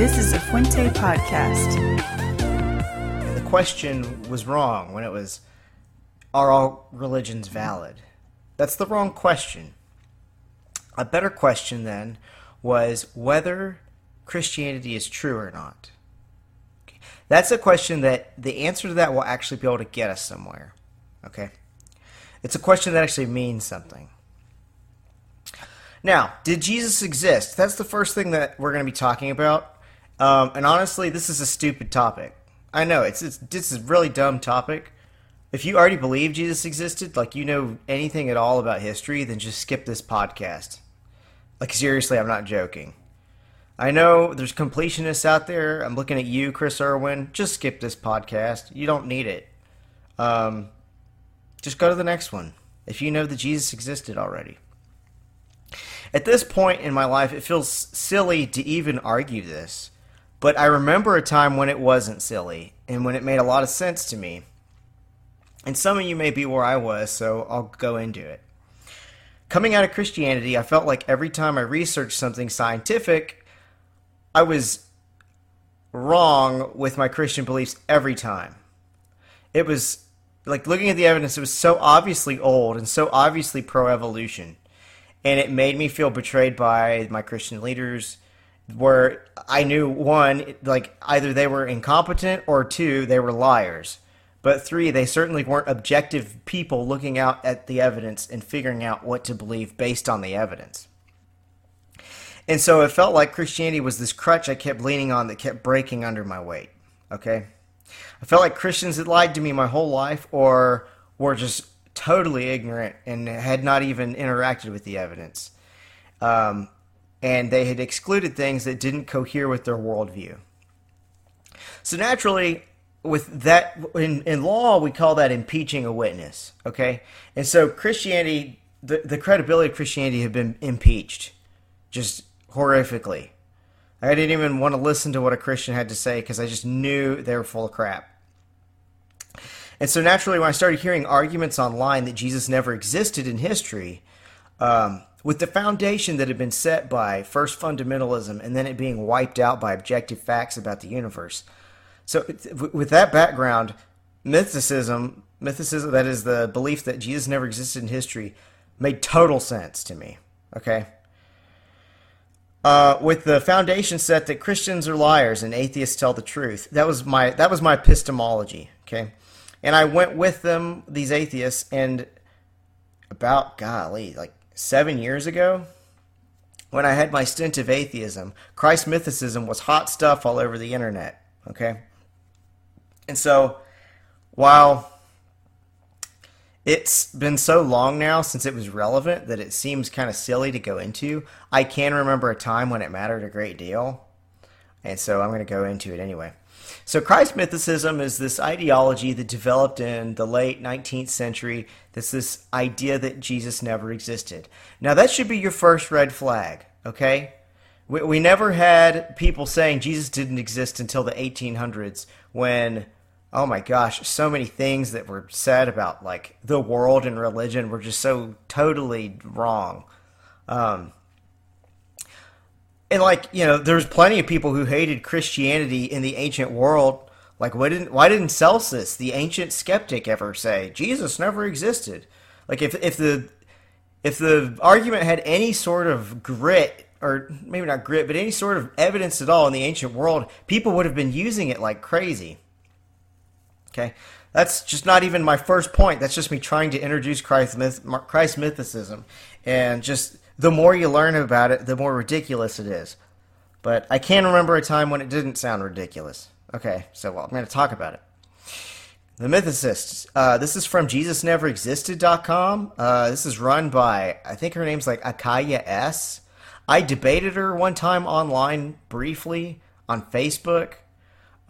This is a Fuente podcast. The question was wrong when it was, Are all religions valid? That's the wrong question. A better question then was whether Christianity is true or not. That's a question that the answer to that will actually be able to get us somewhere. Okay? It's a question that actually means something. Now, did Jesus exist? That's the first thing that we're going to be talking about. Um, and honestly, this is a stupid topic. I know it's, it's this is a really dumb topic. If you already believe Jesus existed, like you know anything at all about history, then just skip this podcast. Like seriously, I'm not joking. I know there's completionists out there. I'm looking at you, Chris Irwin. Just skip this podcast. You don't need it. Um, just go to the next one if you know that Jesus existed already. At this point in my life, it feels silly to even argue this, but I remember a time when it wasn't silly and when it made a lot of sense to me. And some of you may be where I was, so I'll go into it. Coming out of Christianity, I felt like every time I researched something scientific, I was wrong with my Christian beliefs every time. It was like looking at the evidence, it was so obviously old and so obviously pro evolution. And it made me feel betrayed by my Christian leaders, where I knew one, like either they were incompetent or two, they were liars. But three, they certainly weren't objective people looking out at the evidence and figuring out what to believe based on the evidence. And so it felt like Christianity was this crutch I kept leaning on that kept breaking under my weight. Okay? I felt like Christians had lied to me my whole life or were just totally ignorant and had not even interacted with the evidence. Um, and they had excluded things that didn't cohere with their worldview. So naturally, with that in, in law, we call that impeaching a witness. Okay, and so Christianity, the, the credibility of Christianity had been impeached, just horrifically. I didn't even want to listen to what a Christian had to say because I just knew they were full of crap. And so naturally, when I started hearing arguments online that Jesus never existed in history, um, with the foundation that had been set by first fundamentalism and then it being wiped out by objective facts about the universe. So, with that background, mythicism, mythicism, that is the belief that Jesus never existed in history, made total sense to me. Okay? uh, with the foundation set that Christians are liars and atheists tell the truth. That was my that was my epistemology. Okay, and I went with them, these atheists, and about golly, like seven years ago, when I had my stint of atheism, Christ mythicism was hot stuff all over the internet. Okay, and so while it's been so long now since it was relevant that it seems kind of silly to go into. I can remember a time when it mattered a great deal, and so I'm going to go into it anyway. So, Christ mythicism is this ideology that developed in the late 19th century. That's this idea that Jesus never existed. Now, that should be your first red flag, okay? We, we never had people saying Jesus didn't exist until the 1800s when oh my gosh, so many things that were said about like the world and religion were just so totally wrong. Um, and like you know, there's plenty of people who hated Christianity in the ancient world. Like, why didn't why didn't Celsus, the ancient skeptic, ever say Jesus never existed? Like, if if the if the argument had any sort of grit or maybe not grit, but any sort of evidence at all in the ancient world, people would have been using it like crazy. Okay, that's just not even my first point. That's just me trying to introduce Christ, myth, Christ mythicism, and just the more you learn about it, the more ridiculous it is. But I can't remember a time when it didn't sound ridiculous. Okay, so well, I'm going to talk about it. The Mythicists. Uh, this is from JesusNeverExisted.com. Uh, this is run by, I think her name's like Acharya S. I debated her one time online briefly on Facebook.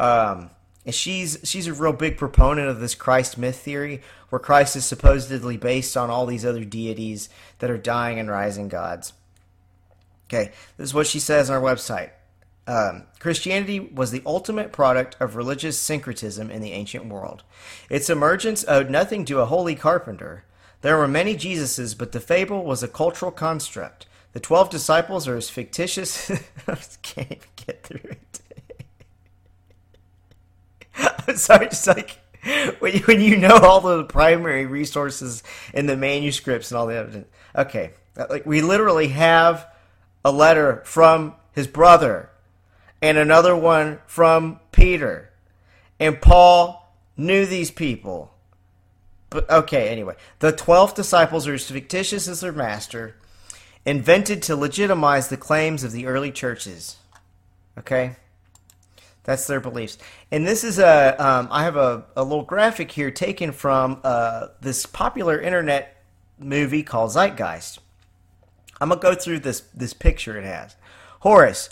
Um, and she's she's a real big proponent of this Christ myth theory, where Christ is supposedly based on all these other deities that are dying and rising gods. Okay, this is what she says on our website. Um, Christianity was the ultimate product of religious syncretism in the ancient world. Its emergence owed nothing to a holy carpenter. There were many Jesuses, but the fable was a cultural construct. The 12 disciples are as fictitious. I can't even get through it. I'm sorry, just like when you, when you know all the primary resources in the manuscripts and all the evidence. Okay, uh, like we literally have a letter from his brother and another one from Peter. And Paul knew these people. But okay, anyway. The 12 disciples are as fictitious as their master, invented to legitimize the claims of the early churches. Okay? That's their beliefs. And this is a. Um, I have a, a little graphic here taken from uh, this popular internet movie called Zeitgeist. I'm gonna go through this this picture it has. Horus,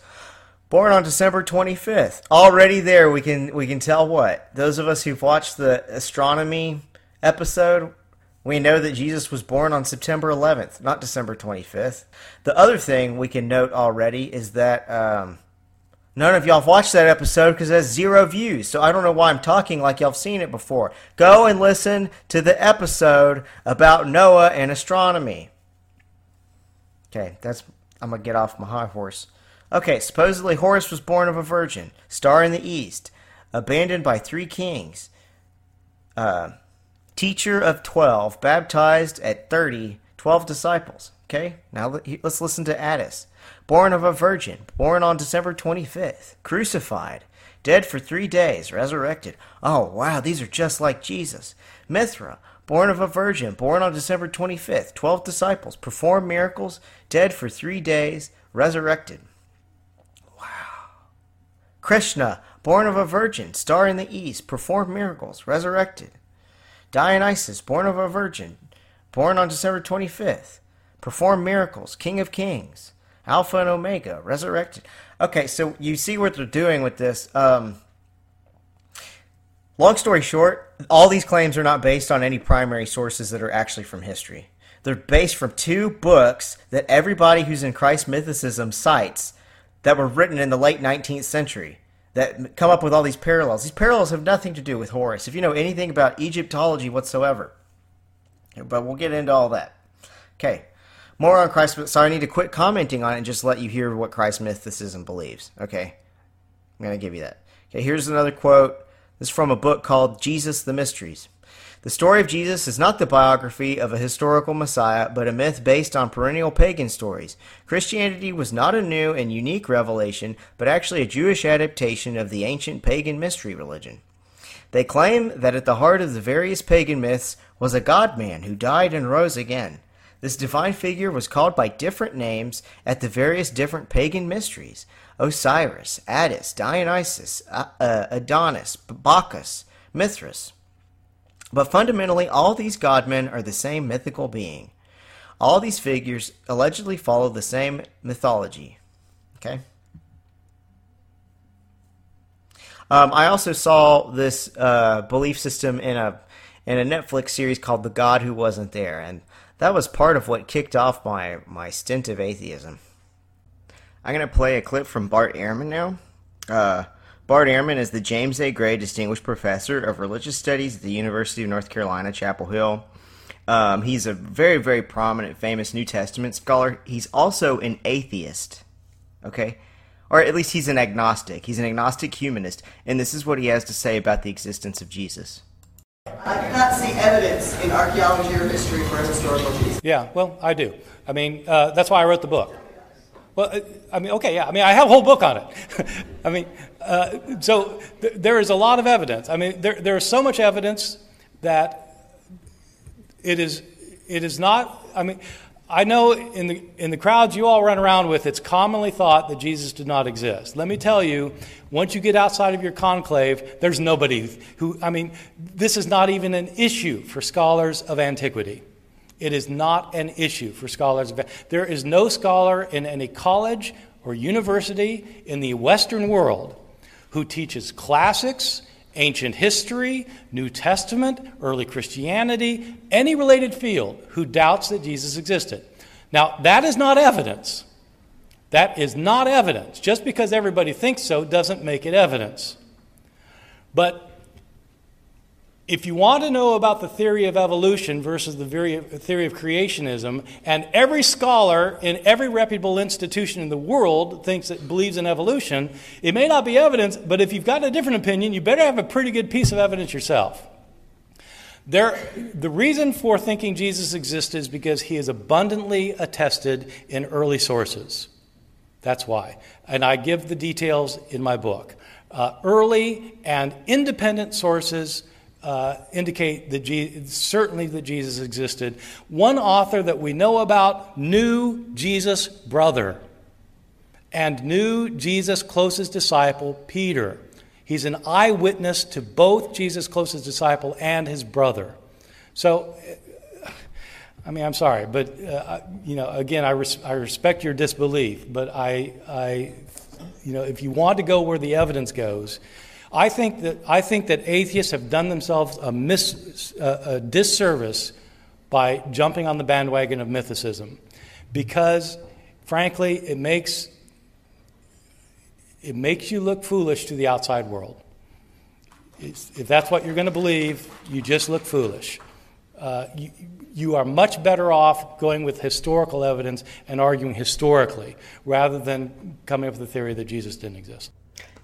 born on December 25th. Already there, we can we can tell what those of us who've watched the astronomy episode. We know that Jesus was born on September 11th, not December 25th. The other thing we can note already is that um, none of y'all have watched that episode because it has zero views. So I don't know why I'm talking like y'all have seen it before. Go and listen to the episode about Noah and astronomy. Okay, that's I'm gonna get off my high horse. Okay, supposedly Horus was born of a virgin, star in the east, abandoned by three kings. Uh, teacher of 12, baptized at 30, 12 disciples. Okay, now let's listen to Attis. Born of a virgin, born on December 25th, crucified, dead for three days, resurrected. Oh, wow, these are just like Jesus. Mithra, born of a virgin, born on December 25th, 12 disciples, performed miracles, dead for three days, resurrected. Wow. Krishna, born of a virgin, star in the east, performed miracles, resurrected. Dionysus, born of a virgin, born on December 25th, performed miracles, king of kings. Alpha and Omega, resurrected. Okay, so you see what they're doing with this. Um, Long story short, all these claims are not based on any primary sources that are actually from history. They're based from two books that everybody who's in Christ mythicism cites that were written in the late 19th century that come up with all these parallels. These parallels have nothing to do with Horus, if you know anything about Egyptology whatsoever. But we'll get into all that. Okay, more on Christ. Sorry, I need to quit commenting on it and just let you hear what Christ mythicism believes. Okay, I'm going to give you that. Okay, here's another quote this is from a book called Jesus the Mysteries. The story of Jesus is not the biography of a historical Messiah, but a myth based on perennial pagan stories. Christianity was not a new and unique revelation, but actually a Jewish adaptation of the ancient pagan mystery religion. They claim that at the heart of the various pagan myths was a God man who died and rose again. This divine figure was called by different names at the various different pagan mysteries. Osiris, Attis, Dionysus, uh, Adonis, Bacchus, Mithras. But fundamentally, all these godmen are the same mythical being. All these figures allegedly follow the same mythology. Okay? Um, I also saw this uh, belief system in a in a Netflix series called "The God Who Wasn't There," and that was part of what kicked off my my stint of atheism. I'm going to play a clip from Bart Ehrman now. Uh, Bart Ehrman is the James A. Gray Distinguished Professor of Religious Studies at the University of North Carolina, Chapel Hill. Um, he's a very, very prominent, famous New Testament scholar. He's also an atheist, okay? Or at least he's an agnostic. He's an agnostic humanist, and this is what he has to say about the existence of Jesus. I do not see evidence in archaeology or history for a historical Jesus. Yeah, well, I do. I mean, uh, that's why I wrote the book. Well, uh, I mean, okay, yeah. I mean, I have a whole book on it. I mean, uh, so th- there is a lot of evidence. I mean, there, there is so much evidence that it is, it is not. I mean, I know in the, in the crowds you all run around with, it's commonly thought that Jesus did not exist. Let me tell you, once you get outside of your conclave, there's nobody who, I mean, this is not even an issue for scholars of antiquity. It is not an issue for scholars. There is no scholar in any college or university in the Western world who teaches classics, ancient history, New Testament, early Christianity, any related field who doubts that Jesus existed. Now, that is not evidence. That is not evidence. Just because everybody thinks so doesn't make it evidence. But if you want to know about the theory of evolution versus the theory of creationism, and every scholar in every reputable institution in the world thinks that believes in evolution, it may not be evidence, but if you've got a different opinion, you better have a pretty good piece of evidence yourself. There, the reason for thinking Jesus existed is because he is abundantly attested in early sources. That's why. And I give the details in my book. Uh, early and independent sources uh, indicate that certainly that Jesus existed. One author that we know about knew Jesus' brother and knew Jesus' closest disciple, Peter. He's an eyewitness to both Jesus' closest disciple and his brother. So, I mean, I'm sorry, but uh, you know, again, I, res- I respect your disbelief, but I, I, you know, if you want to go where the evidence goes, I think that I think that atheists have done themselves a, mis- a, a disservice by jumping on the bandwagon of mythicism, because, frankly, it makes it makes you look foolish to the outside world. If that's what you're going to believe, you just look foolish. Uh, you, you are much better off going with historical evidence and arguing historically rather than coming up with the theory that Jesus didn't exist.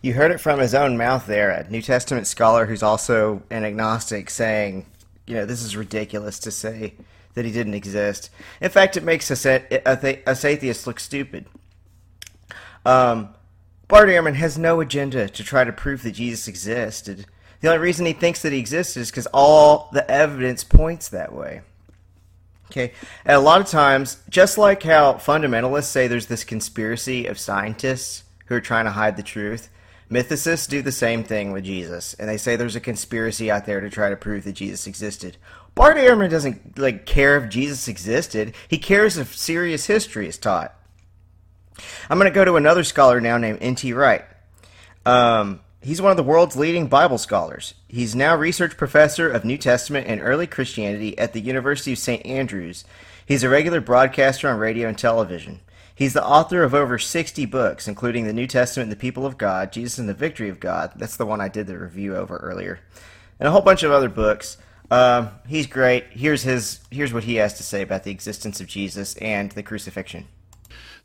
You heard it from his own mouth there, a New Testament scholar who's also an agnostic saying, you know, this is ridiculous to say that he didn't exist. In fact, it makes us, us atheists look stupid. Um, Bart Ehrman has no agenda to try to prove that Jesus existed. The only reason he thinks that he exists is because all the evidence points that way. Okay, and a lot of times, just like how fundamentalists say there's this conspiracy of scientists who are trying to hide the truth, mythicists do the same thing with Jesus, and they say there's a conspiracy out there to try to prove that Jesus existed. Bart Ehrman doesn't like care if Jesus existed; he cares if serious history is taught. I'm going to go to another scholar now named N.T. Wright. Um, he's one of the world's leading Bible scholars. He's now research professor of New Testament and early Christianity at the University of St. Andrews. He's a regular broadcaster on radio and television. He's the author of over 60 books, including The New Testament and the People of God, Jesus and the Victory of God. That's the one I did the review over earlier. And a whole bunch of other books. Um, he's great. Here's his. Here's what he has to say about the existence of Jesus and the crucifixion.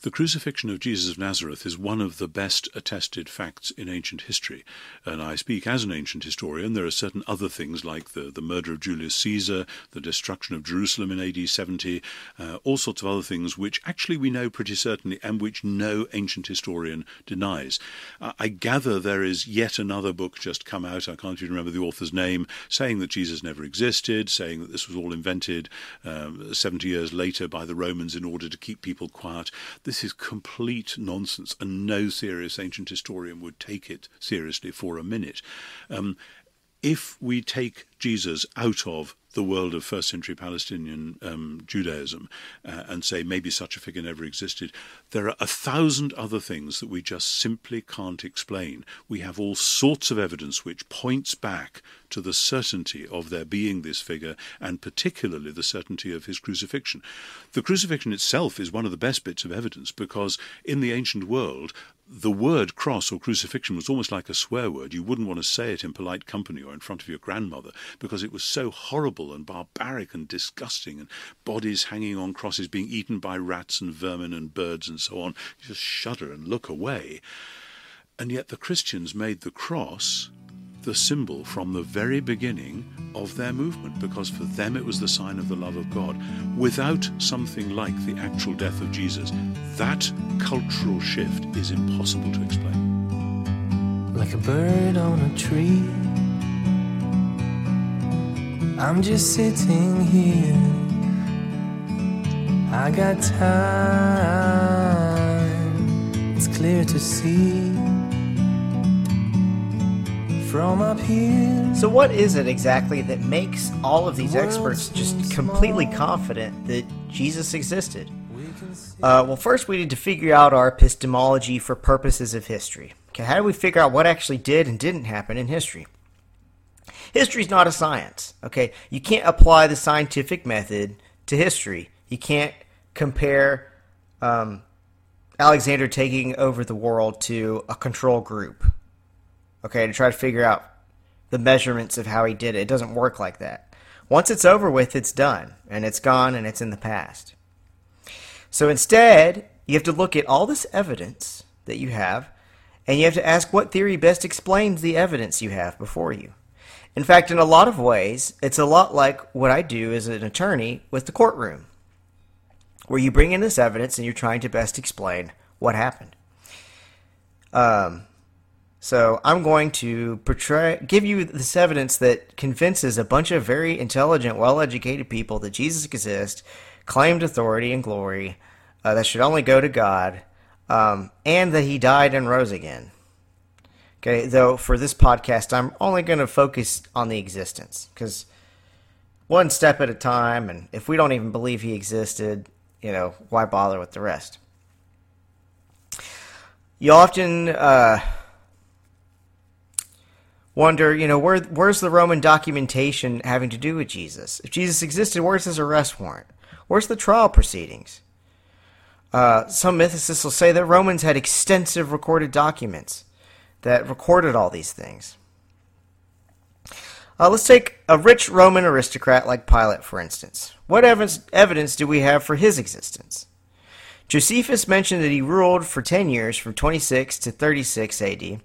The crucifixion of Jesus of Nazareth is one of the best attested facts in ancient history. And I speak as an ancient historian. There are certain other things like the, the murder of Julius Caesar, the destruction of Jerusalem in AD 70, uh, all sorts of other things which actually we know pretty certainly and which no ancient historian denies. Uh, I gather there is yet another book just come out, I can't even remember the author's name, saying that Jesus never existed, saying that this was all invented um, 70 years later by the Romans in order to keep people quiet. This is complete nonsense, and no serious ancient historian would take it seriously for a minute. Um, if we take Jesus out of the world of first century Palestinian um, Judaism uh, and say maybe such a figure never existed, there are a thousand other things that we just simply can't explain. We have all sorts of evidence which points back to the certainty of there being this figure and particularly the certainty of his crucifixion. The crucifixion itself is one of the best bits of evidence because in the ancient world, the word cross or crucifixion was almost like a swear word. You wouldn't want to say it in polite company or in front of your grandmother because it was so horrible and barbaric and disgusting, and bodies hanging on crosses being eaten by rats and vermin and birds and so on. You just shudder and look away. And yet the Christians made the cross the symbol from the very beginning of their movement because for them it was the sign of the love of God. Without something like the actual death of Jesus, that cultural shift is impossible to explain. Like a bird on a tree, I'm just sitting here. I got time, it's clear to see from up here. So, what is it exactly that makes all of these experts just completely confident that Jesus existed? Uh, well, first we need to figure out our epistemology for purposes of history. Okay, how do we figure out what actually did and didn't happen in history? History is not a science. Okay, you can't apply the scientific method to history. You can't compare um, Alexander taking over the world to a control group okay, to try to figure out the measurements of how he did it. It doesn't work like that. Once it's over with, it's done, and it's gone, and it's in the past. So instead, you have to look at all this evidence that you have, and you have to ask what theory best explains the evidence you have before you. In fact, in a lot of ways, it's a lot like what I do as an attorney with the courtroom, where you bring in this evidence and you're trying to best explain what happened. Um, so I'm going to portray, give you this evidence that convinces a bunch of very intelligent, well-educated people that Jesus exists, claimed authority and glory, uh, that should only go to God, um, and that He died and rose again. Okay, though for this podcast, I'm only going to focus on the existence because one step at a time, and if we don't even believe He existed, you know, why bother with the rest? You often. Uh, wonder, you know, where where's the Roman documentation having to do with Jesus? If Jesus existed, where's his arrest warrant? Where's the trial proceedings? Uh, some mythicists will say that Romans had extensive recorded documents that recorded all these things. Uh, let's take a rich Roman aristocrat like Pilate, for instance. What evidence, evidence do we have for his existence? Josephus mentioned that he ruled for 10 years from 26 to 36 AD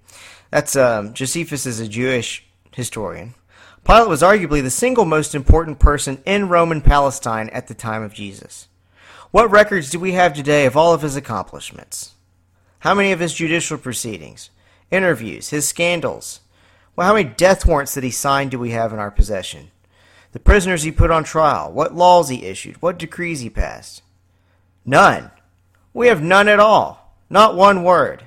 that's um, Josephus is a Jewish historian. Pilate was arguably the single most important person in Roman Palestine at the time of Jesus. What records do we have today of all of his accomplishments? How many of his judicial proceedings, interviews, his scandals? Well, how many death warrants that he signed do we have in our possession? The prisoners he put on trial, what laws he issued, what decrees he passed? None. We have none at all. Not one word.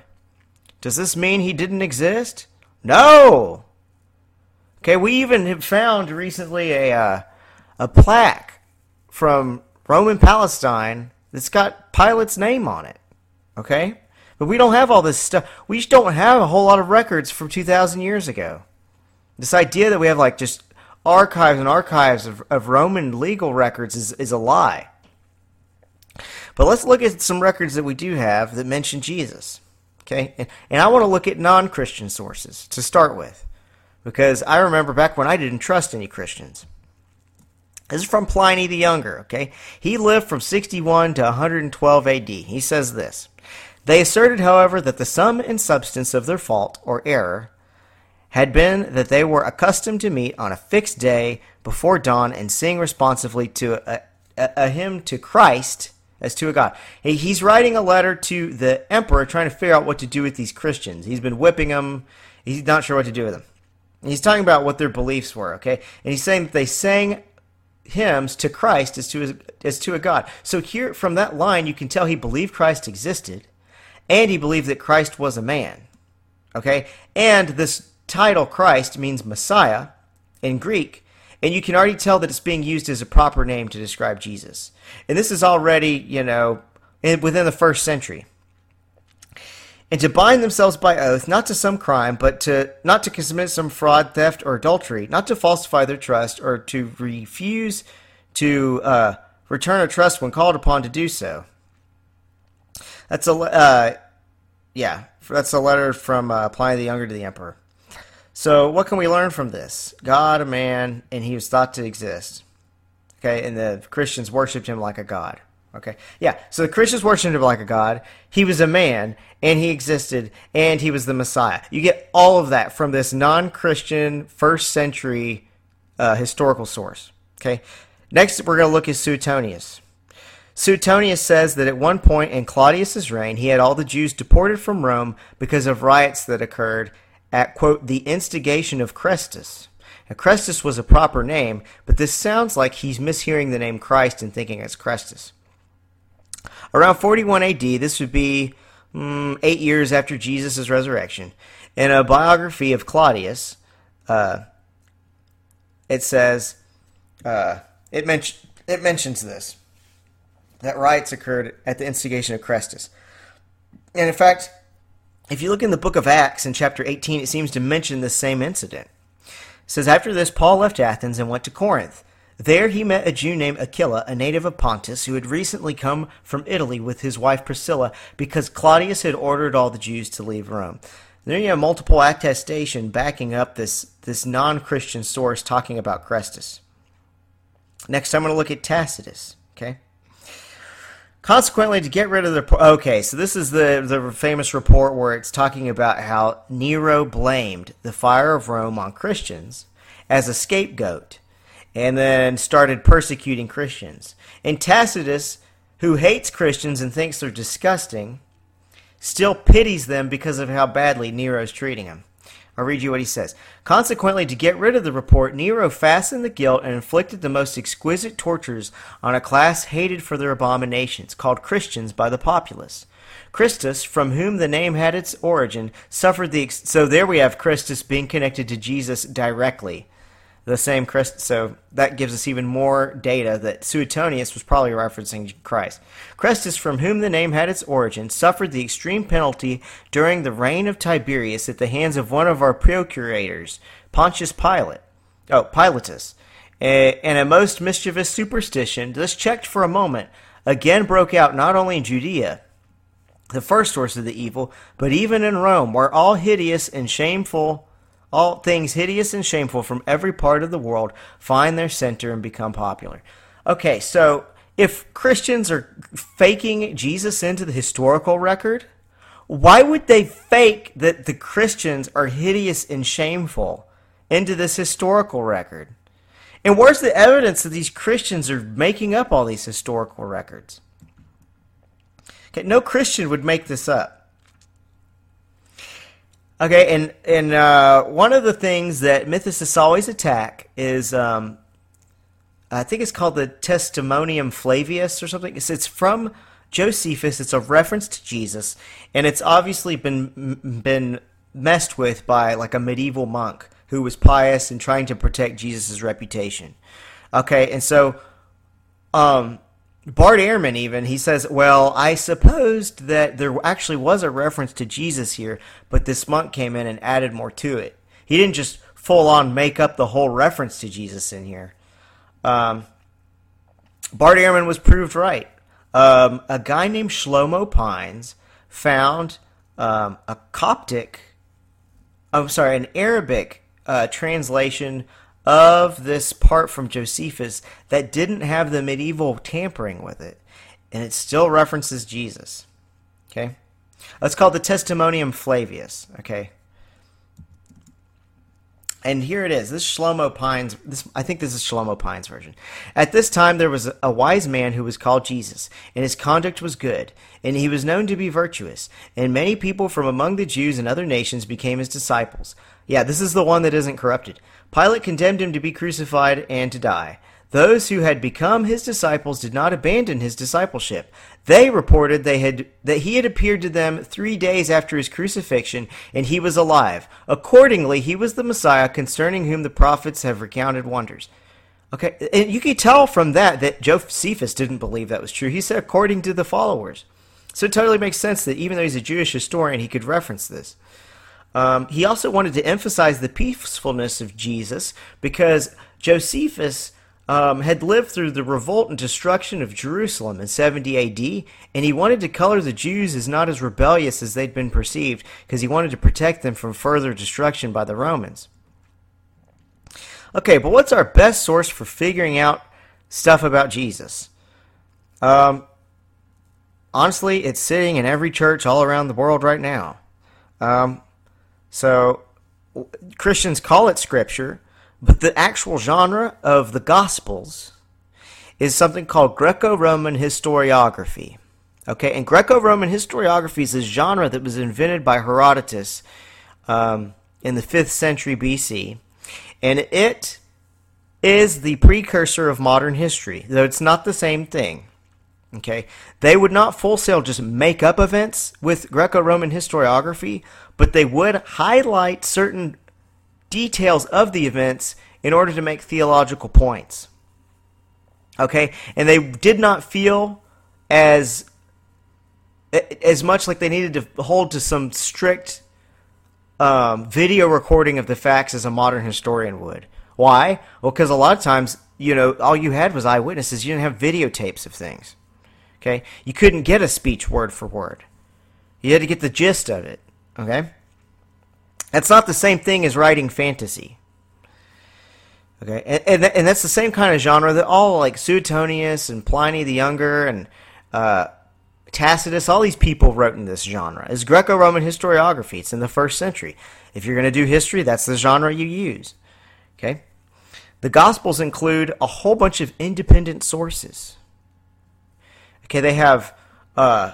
Does this mean he didn't exist? No. Okay, we even have found recently a uh, a plaque from Roman Palestine that's got Pilate's name on it. Okay, but we don't have all this stuff. We just don't have a whole lot of records from 2,000 years ago. This idea that we have like just archives and archives of, of Roman legal records is, is a lie. But let's look at some records that we do have that mention Jesus. Okay? And, and I want to look at non Christian sources to start with. Because I remember back when I didn't trust any Christians. This is from Pliny the Younger, okay? He lived from 61 to 112 AD. He says this They asserted, however, that the sum and substance of their fault or error had been that they were accustomed to meet on a fixed day before dawn and sing responsively to a, a, a hymn to Christ as to a God. He's writing a letter to the emperor trying to figure out what to do with these Christians. He's been whipping them. He's not sure what to do with them. He's talking about what their beliefs were, okay? And he's saying that they sang hymns to Christ as to, his, as to a God. So here, from that line, you can tell he believed Christ existed, and he believed that Christ was a man, okay? And this title, Christ, means Messiah in Greek, and you can already tell that it's being used as a proper name to describe Jesus. And this is already, you know, within the first century. And to bind themselves by oath, not to some crime, but to not to commit some fraud, theft, or adultery, not to falsify their trust, or to refuse to uh, return a trust when called upon to do so. That's a uh, yeah, that's a letter from uh, Pliny the Younger to the Emperor. So, what can we learn from this? God, a man, and he was thought to exist. Okay, and the Christians worshipped him like a god. Okay, yeah, so the Christians worshipped him like a god. He was a man, and he existed, and he was the Messiah. You get all of that from this non Christian first century uh, historical source. Okay, next we're going to look at Suetonius. Suetonius says that at one point in Claudius's reign, he had all the Jews deported from Rome because of riots that occurred at, quote, the instigation of Chrestus. Now, Chrestus was a proper name, but this sounds like he's mishearing the name Christ and thinking it's Chrestus. Around 41 AD, this would be mm, eight years after Jesus' resurrection. In a biography of Claudius, uh, it says, uh, it, men- it mentions this, that riots occurred at the instigation of Chrestus. And in fact, if you look in the book of Acts in chapter 18, it seems to mention the same incident. It says, After this, Paul left Athens and went to Corinth. There he met a Jew named Aquila, a native of Pontus, who had recently come from Italy with his wife Priscilla because Claudius had ordered all the Jews to leave Rome. There you have multiple attestation backing up this this non-Christian source talking about Chrestus. Next, I'm going to look at Tacitus. Consequently, to get rid of the okay, so this is the the famous report where it's talking about how Nero blamed the fire of Rome on Christians as a scapegoat, and then started persecuting Christians. And Tacitus, who hates Christians and thinks they're disgusting, still pities them because of how badly Nero's treating them. I'll read you what he says. Consequently, to get rid of the report, Nero fastened the guilt and inflicted the most exquisite tortures on a class hated for their abominations, called Christians by the populace. Christus, from whom the name had its origin, suffered the. Ex- so there we have Christus being connected to Jesus directly the same Christ. So that gives us even more data that Suetonius was probably referencing Christ. Chrestus, from whom the name had its origin, suffered the extreme penalty during the reign of Tiberius at the hands of one of our procurators, Pontius Pilate. Oh, Pilatus. And a most mischievous superstition, thus checked for a moment, again broke out not only in Judea, the first source of the evil, but even in Rome, where all hideous and shameful all things hideous and shameful from every part of the world find their center and become popular. Okay, so if Christians are faking Jesus into the historical record, why would they fake that the Christians are hideous and shameful into this historical record? And where's the evidence that these Christians are making up all these historical records? Okay, no Christian would make this up. Okay, and and uh, one of the things that mythicists always attack is, um, I think it's called the Testimonium Flavius or something. It's, it's from Josephus. It's a reference to Jesus, and it's obviously been been messed with by like a medieval monk who was pious and trying to protect Jesus' reputation. Okay, and so, um, Bart Ehrman even he says, "Well, I supposed that there actually was a reference to Jesus here, but this monk came in and added more to it. He didn't just full on make up the whole reference to Jesus in here." Um, Bart Ehrman was proved right. Um, a guy named Shlomo Pines found um, a Coptic, I'm sorry, an Arabic uh, translation of this part from Josephus that didn't have the medieval tampering with it, and it still references Jesus. Okay? That's called the Testimonium Flavius. Okay? And here it is. This Shlomo Pines. This I think this is Shlomo Pines' version. At this time, there was a wise man who was called Jesus, and his conduct was good, and he was known to be virtuous. And many people from among the Jews and other nations became his disciples. Yeah, this is the one that isn't corrupted. Pilate condemned him to be crucified and to die. Those who had become his disciples did not abandon his discipleship. They reported they had, that he had appeared to them three days after his crucifixion, and he was alive. Accordingly, he was the Messiah concerning whom the prophets have recounted wonders. Okay, and you can tell from that that Josephus didn't believe that was true. He said according to the followers. So it totally makes sense that even though he's a Jewish historian, he could reference this. Um, he also wanted to emphasize the peacefulness of Jesus because Josephus um, had lived through the revolt and destruction of Jerusalem in 70 AD, and he wanted to color the Jews as not as rebellious as they'd been perceived because he wanted to protect them from further destruction by the Romans. Okay, but what's our best source for figuring out stuff about Jesus? Um, honestly, it's sitting in every church all around the world right now. Um, so Christians call it scripture, but the actual genre of the Gospels is something called Greco Roman historiography. Okay, and Greco Roman historiography is a genre that was invented by Herodotus um, in the 5th century BC, and it is the precursor of modern history, though it's not the same thing. Okay, they would not full sail just make up events with Greco Roman historiography, but they would highlight certain details of the events in order to make theological points. Okay, and they did not feel as as much like they needed to hold to some strict um, video recording of the facts as a modern historian would. Why? Well, because a lot of times, you know, all you had was eyewitnesses. You didn't have videotapes of things. Okay, you couldn't get a speech word for word. You had to get the gist of it. Okay, that's not the same thing as writing fantasy. Okay, and, and and that's the same kind of genre that all like Suetonius and Pliny the Younger and uh, Tacitus, all these people wrote in this genre. It's Greco-Roman historiography. It's in the first century. If you're going to do history, that's the genre you use. Okay, the Gospels include a whole bunch of independent sources. Okay, they have uh,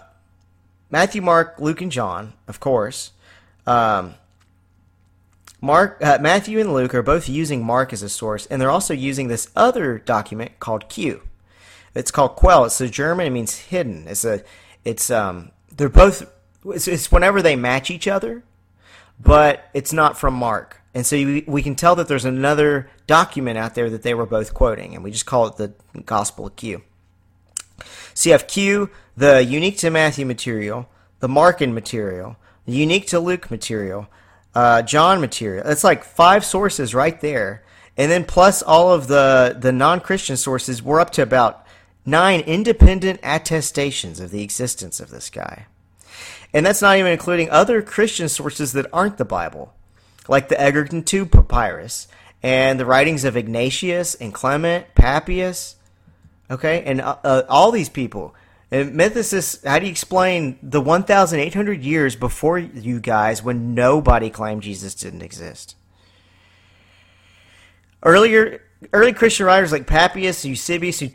Matthew, Mark, Luke, and John, of course. Um, Mark, uh, Matthew, and Luke are both using Mark as a source, and they're also using this other document called Q. It's called Quell. It's a German. It means hidden. It's a. It's um. They're both. It's, it's whenever they match each other, but it's not from Mark, and so we, we can tell that there's another document out there that they were both quoting, and we just call it the Gospel of Q. So you have Q, the unique to Matthew material, the Markan material, the unique to Luke material, uh, John material. It's like five sources right there. And then plus all of the, the non Christian sources, we're up to about nine independent attestations of the existence of this guy. And that's not even including other Christian sources that aren't the Bible, like the Egerton II papyrus and the writings of Ignatius and Clement, Papias, okay, and uh, uh, all these people. And mythicists, how do you explain the 1,800 years before you guys when nobody claimed Jesus didn't exist? Earlier, early Christian writers like Papias, Eusebius, and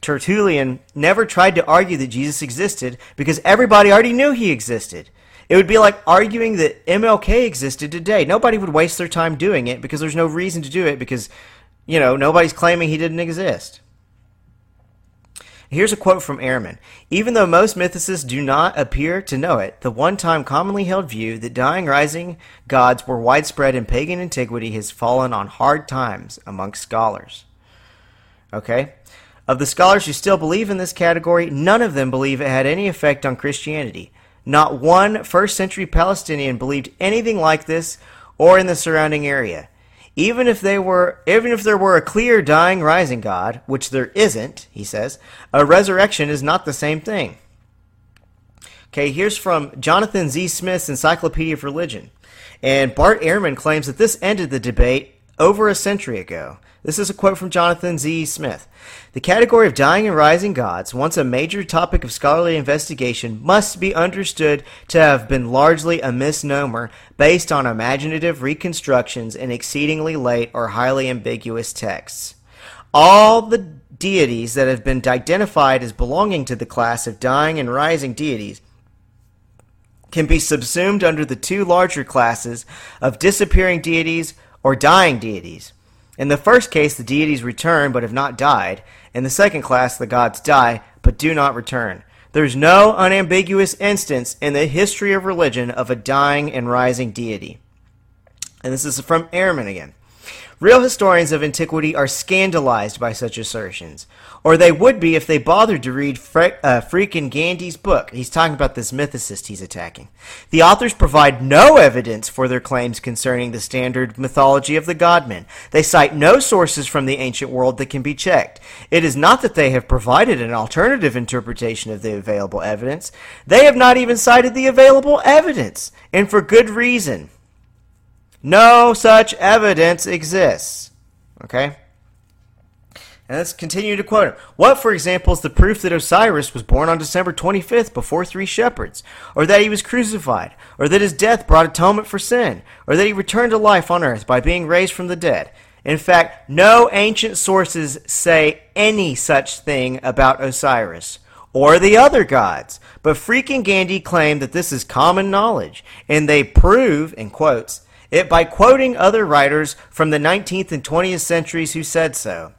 Tertullian never tried to argue that Jesus existed because everybody already knew he existed. It would be like arguing that MLK existed today. Nobody would waste their time doing it because there's no reason to do it because, you know, nobody's claiming he didn't exist. Here's a quote from Ehrman. Even though most mythicists do not appear to know it, the one time commonly held view that dying rising gods were widespread in pagan antiquity has fallen on hard times amongst scholars. Okay? Of the scholars who still believe in this category, none of them believe it had any effect on Christianity. Not one first century Palestinian believed anything like this or in the surrounding area. Even if they were even if there were a clear dying rising God, which there isn't, he says, a resurrection is not the same thing. Okay, here's from Jonathan Z. Smith's Encyclopedia of Religion. And Bart Ehrman claims that this ended the debate over a century ago. This is a quote from Jonathan Z. Smith. The category of dying and rising gods, once a major topic of scholarly investigation, must be understood to have been largely a misnomer based on imaginative reconstructions in exceedingly late or highly ambiguous texts. All the deities that have been identified as belonging to the class of dying and rising deities can be subsumed under the two larger classes of disappearing deities or dying deities. In the first case, the deities return but have not died. In the second class, the gods die but do not return. There's no unambiguous instance in the history of religion of a dying and rising deity. And this is from Ehrman again. Real historians of antiquity are scandalized by such assertions, or they would be if they bothered to read Fre- uh, Freke and Gandy's book. He's talking about this mythicist he's attacking. The authors provide no evidence for their claims concerning the standard mythology of the godmen. They cite no sources from the ancient world that can be checked. It is not that they have provided an alternative interpretation of the available evidence. They have not even cited the available evidence, and for good reason. No such evidence exists. Okay? And let's continue to quote him. What, for example, is the proof that Osiris was born on December 25th before three shepherds? Or that he was crucified? Or that his death brought atonement for sin? Or that he returned to life on earth by being raised from the dead? In fact, no ancient sources say any such thing about Osiris or the other gods. But Freke and Gandy claim that this is common knowledge, and they prove, in quotes, it by quoting other writers from the 19th and 20th centuries who said so.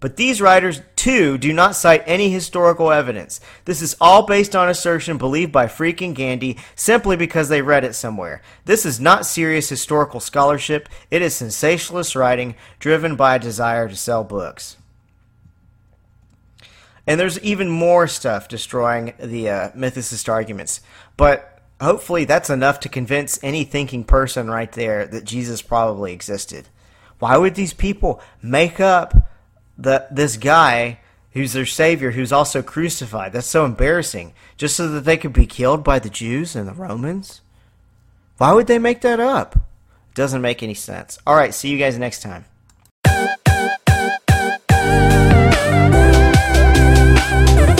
But these writers, too, do not cite any historical evidence. This is all based on assertion believed by Freke and Gandy simply because they read it somewhere. This is not serious historical scholarship. It is sensationalist writing driven by a desire to sell books. And there's even more stuff destroying the uh, mythicist arguments. But Hopefully, that's enough to convince any thinking person right there that Jesus probably existed. Why would these people make up the, this guy who's their savior who's also crucified? That's so embarrassing. Just so that they could be killed by the Jews and the Romans? Why would they make that up? It doesn't make any sense. All right, see you guys next time. Thank you.